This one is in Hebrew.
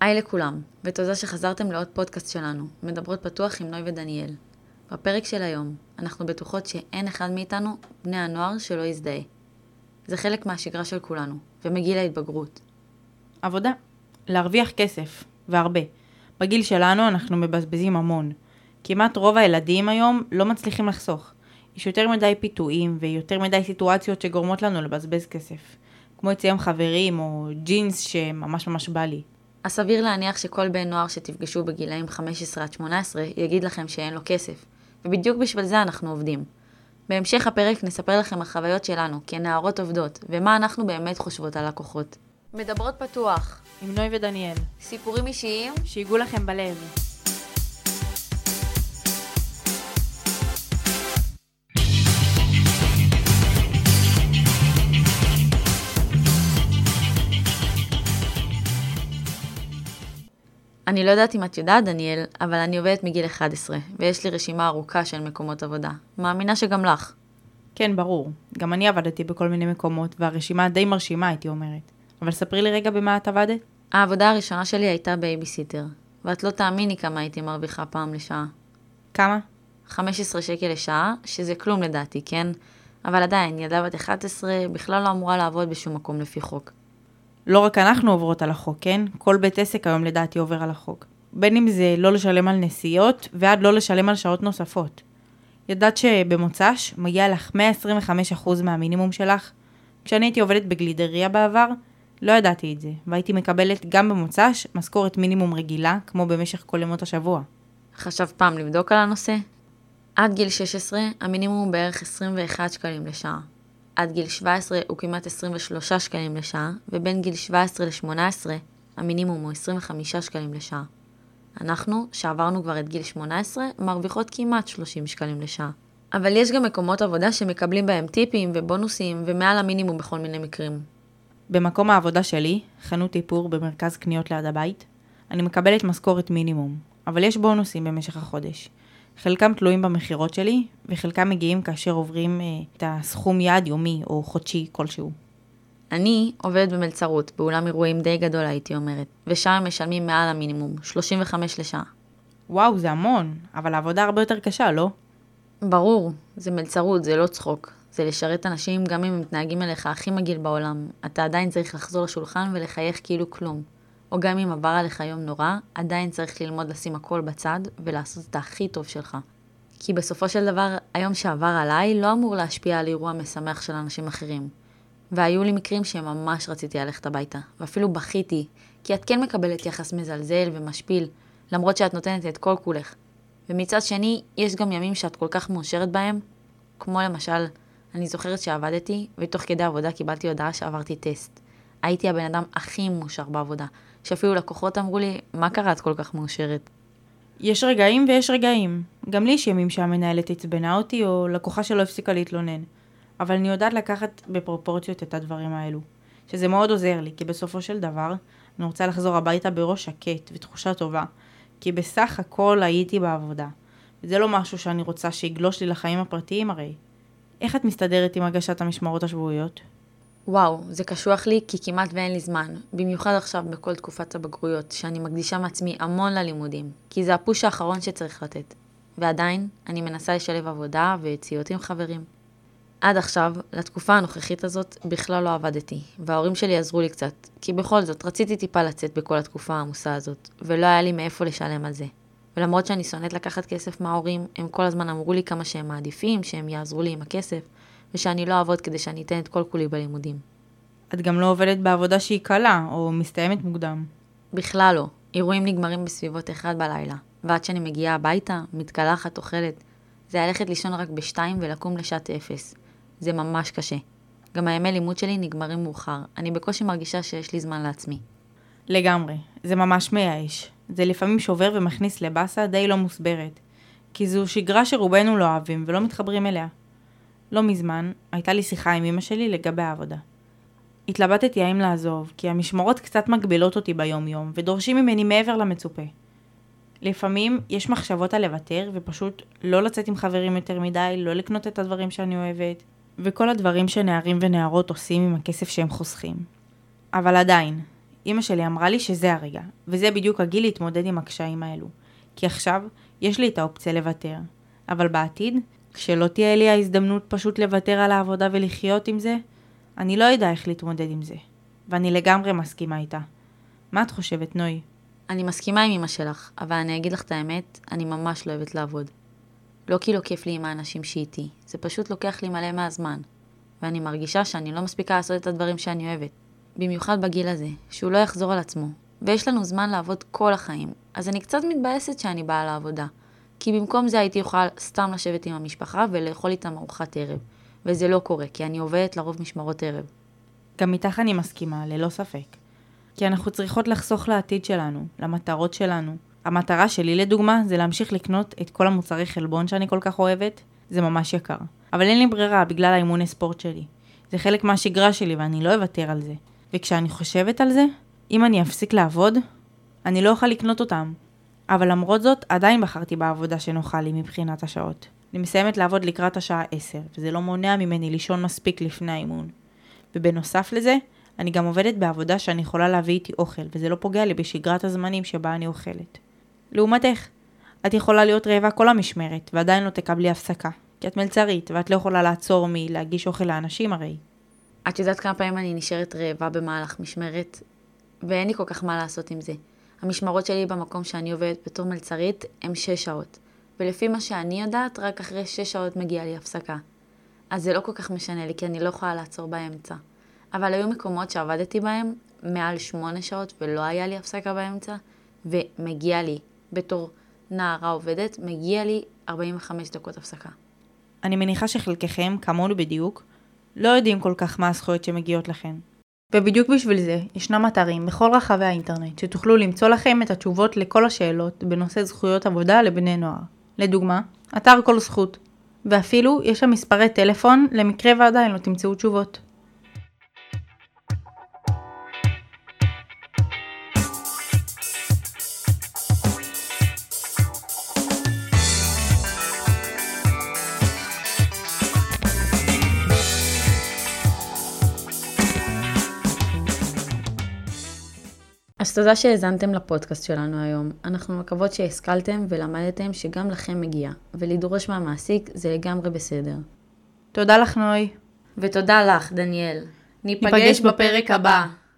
היי לכולם, ותודה שחזרתם לעוד פודקאסט שלנו, מדברות פתוח עם נוי ודניאל. בפרק של היום, אנחנו בטוחות שאין אחד מאיתנו, בני הנוער, שלא יזדהה. זה חלק מהשגרה של כולנו, ומגיל ההתבגרות. עבודה. להרוויח כסף, והרבה. בגיל שלנו אנחנו מבזבזים המון. כמעט רוב הילדים היום לא מצליחים לחסוך. יש יותר מדי פיתויים ויותר מדי סיטואציות שגורמות לנו לבזבז כסף. כמו אצלם חברים או ג'ינס שממש ממש בא לי. אז סביר להניח שכל בן נוער שתפגשו בגילאים 15 עד 18 יגיד לכם שאין לו כסף. ובדיוק בשביל זה אנחנו עובדים. בהמשך הפרק נספר לכם על חוויות שלנו כנערות עובדות, ומה אנחנו באמת חושבות על לקוחות. מדברות פתוח, עם נוי ודניאל, סיפורים אישיים, שיגעו לכם בלב. אני לא יודעת אם את יודעת, דניאל, אבל אני עובדת מגיל 11, ויש לי רשימה ארוכה של מקומות עבודה. מאמינה שגם לך. כן, ברור. גם אני עבדתי בכל מיני מקומות, והרשימה די מרשימה, הייתי אומרת. אבל ספרי לי רגע במה את עבדת. העבודה הראשונה שלי הייתה בייביסיטר, ואת לא תאמיני כמה הייתי מרוויחה פעם לשעה. כמה? 15 שקל לשעה, שזה כלום לדעתי, כן? אבל עדיין, ילדה בת 11 בכלל לא אמורה לעבוד בשום מקום לפי חוק. לא רק אנחנו עוברות על החוק, כן? כל בית עסק היום לדעתי עובר על החוק. בין אם זה לא לשלם על נסיעות, ועד לא לשלם על שעות נוספות. ידעת שבמוצ"ש מגיע לך 125% מהמינימום שלך? כשאני הייתי עובדת בגלידריה בעבר, לא ידעתי את זה, והייתי מקבלת גם במוצ"ש משכורת מינימום רגילה, כמו במשך כל ימות השבוע. חשב פעם לבדוק על הנושא? עד גיל 16 המינימום הוא בערך 21 שקלים לשעה. עד גיל 17 הוא כמעט 23 שקלים לשעה, ובין גיל 17 ל-18 המינימום הוא 25 שקלים לשעה. אנחנו, שעברנו כבר את גיל 18, מרוויחות כמעט 30 שקלים לשעה. אבל יש גם מקומות עבודה שמקבלים בהם טיפים ובונוסים ומעל המינימום בכל מיני מקרים. במקום העבודה שלי, חנות איפור במרכז קניות ליד הבית, אני מקבלת משכורת מינימום, אבל יש בונוסים במשך החודש. חלקם תלויים במכירות שלי, וחלקם מגיעים כאשר עוברים אה, את הסכום יעד יומי או חודשי כלשהו. אני עובדת במלצרות, באולם אירועים די גדול הייתי אומרת, ושם הם משלמים מעל המינימום, 35 לשעה. וואו, זה המון, אבל העבודה הרבה יותר קשה, לא? ברור, זה מלצרות, זה לא צחוק. זה לשרת אנשים גם אם הם מתנהגים אליך הכי מגעיל בעולם. אתה עדיין צריך לחזור לשולחן ולחייך כאילו כלום. או גם אם עבר עליך יום נורא, עדיין צריך ללמוד לשים הכל בצד ולעשות את הכי טוב שלך. כי בסופו של דבר, היום שעבר עליי לא אמור להשפיע על אירוע משמח של אנשים אחרים. והיו לי מקרים שממש רציתי ללכת הביתה, ואפילו בכיתי, כי את כן מקבלת יחס מזלזל ומשפיל, למרות שאת נותנת את כל כולך. ומצד שני, יש גם ימים שאת כל כך מאושרת בהם, כמו למשל, אני זוכרת שעבדתי, ותוך כדי עבודה קיבלתי הודעה שעברתי טסט. הייתי הבן אדם הכי מאושר בעבודה, שאפילו לקוחות אמרו לי, מה קרה את כל כך מאושרת? יש רגעים ויש רגעים. גם לי יש ימים שהמנהלת עצבנה אותי, או לקוחה שלא הפסיקה להתלונן. אבל אני יודעת לקחת בפרופורציות את הדברים האלו. שזה מאוד עוזר לי, כי בסופו של דבר, אני רוצה לחזור הביתה בראש שקט ותחושה טובה. כי בסך הכל הייתי בעבודה. וזה לא משהו שאני רוצה שיגלוש לי לחיים הפרטיים הרי. איך את מסתדרת עם הגשת המשמרות השבועיות? וואו, זה קשוח לי כי כמעט ואין לי זמן, במיוחד עכשיו בכל תקופת הבגרויות, שאני מקדישה מעצמי המון ללימודים, כי זה הפוש האחרון שצריך לתת. ועדיין, אני מנסה לשלב עבודה ויציאות עם חברים. עד עכשיו, לתקופה הנוכחית הזאת, בכלל לא עבדתי, וההורים שלי עזרו לי קצת, כי בכל זאת רציתי טיפה לצאת בכל התקופה העמוסה הזאת, ולא היה לי מאיפה לשלם על זה. ולמרות שאני שונאת לקחת כסף מההורים, הם כל הזמן אמרו לי כמה שהם מעדיפים, שהם יעזרו לי עם הכסף, ושאני לא אעבוד כדי שאני אתן את כל כולי בלימודים. את גם לא עובדת בעבודה שהיא קלה, או מסתיימת מוקדם. בכלל לא. אירועים נגמרים בסביבות 1 בלילה, ועד שאני מגיעה הביתה, מתקלחת, אוכלת. זה ללכת לישון רק בשתיים ולקום לשעת אפס. זה ממש קשה. גם הימי לימוד שלי נגמרים מאוחר, אני בקושי מרגישה שיש לי זמן לעצמי. לגמרי, זה ממש מייאש. זה לפעמים שובר ומכניס לבאסה די לא מוסברת. כי זו שגרה שרובנו לא אוהבים ולא מתחברים אליה. לא מזמן, הייתה לי שיחה עם אמא שלי לגבי העבודה. התלבטתי האם לעזוב, כי המשמרות קצת מגבילות אותי ביום יום, ודורשים ממני מעבר למצופה. לפעמים יש מחשבות על לוותר, ופשוט לא לצאת עם חברים יותר מדי, לא לקנות את הדברים שאני אוהבת, וכל הדברים שנערים ונערות עושים עם הכסף שהם חוסכים. אבל עדיין, אמא שלי אמרה לי שזה הרגע, וזה בדיוק הגיל להתמודד עם הקשיים האלו. כי עכשיו יש לי את האופציה לוותר. אבל בעתיד, כשלא תהיה לי ההזדמנות פשוט לוותר על העבודה ולחיות עם זה, אני לא יודע איך להתמודד עם זה. ואני לגמרי מסכימה איתה. מה את חושבת, נוי? אני מסכימה עם אמא שלך, אבל אני אגיד לך את האמת, אני ממש לא אוהבת לעבוד. לא כי לא כיף לי עם האנשים שאיתי, זה פשוט לוקח לי מלא מהזמן. ואני מרגישה שאני לא מספיקה לעשות את הדברים שאני אוהבת. במיוחד בגיל הזה, שהוא לא יחזור על עצמו. ויש לנו זמן לעבוד כל החיים, אז אני קצת מתבאסת שאני באה לעבודה. כי במקום זה הייתי יכולה סתם לשבת עם המשפחה ולאכול איתם ארוחת ערב. וזה לא קורה, כי אני עובדת לרוב משמרות ערב. גם איתך אני מסכימה, ללא ספק. כי אנחנו צריכות לחסוך לעתיד שלנו, למטרות שלנו. המטרה שלי לדוגמה זה להמשיך לקנות את כל המוצרי חלבון שאני כל כך אוהבת, זה ממש יקר. אבל אין לי ברירה בגלל האימוני ספורט שלי. זה חלק מהשגרה שלי ואני לא אוותר על זה. וכשאני חושבת על זה, אם אני אפסיק לעבוד, אני לא אוכל לקנות אותם. אבל למרות זאת, עדיין בחרתי בעבודה שנוחה לי מבחינת השעות. אני מסיימת לעבוד לקראת השעה 10, וזה לא מונע ממני לישון מספיק לפני האימון. ובנוסף לזה, אני גם עובדת בעבודה שאני יכולה להביא איתי אוכל, וזה לא פוגע לי בשגרת הזמנים שבה אני אוכלת. לעומתך, את יכולה להיות רעבה כל המשמרת, ועדיין לא תקבלי הפסקה. כי את מלצרית, ואת לא יכולה לעצור מלהגיש אוכל לאנשים הרי. את יודעת כמה פעמים אני נשארת רעבה במהלך משמרת, ואין לי כל כך מה לעשות עם זה. המשמרות שלי במקום שאני עובדת בתור מלצרית הם 6 שעות, ולפי מה שאני יודעת, רק אחרי 6 שעות מגיעה לי הפסקה. אז זה לא כל כך משנה לי, כי אני לא יכולה לעצור באמצע. אבל היו מקומות שעבדתי בהם מעל 8 שעות ולא היה לי הפסקה באמצע, ומגיע לי, בתור נערה עובדת, מגיע לי 45 דקות הפסקה. אני מניחה שחלקכם, כמונו בדיוק, לא יודעים כל כך מה הזכויות שמגיעות לכם. ובדיוק בשביל זה, ישנם אתרים בכל רחבי האינטרנט שתוכלו למצוא לכם את התשובות לכל השאלות בנושא זכויות עבודה לבני נוער. לדוגמה, אתר כל זכות. ואפילו יש שם מספרי טלפון למקרה ועדיין לא תמצאו תשובות. אז תודה שהאזנתם לפודקאסט שלנו היום. אנחנו מקוות שהשכלתם ולמדתם שגם לכם מגיע, ולדרוש מהמעסיק זה לגמרי בסדר. תודה לך נוי. ותודה לך, דניאל. ניפגש בפרק הבא.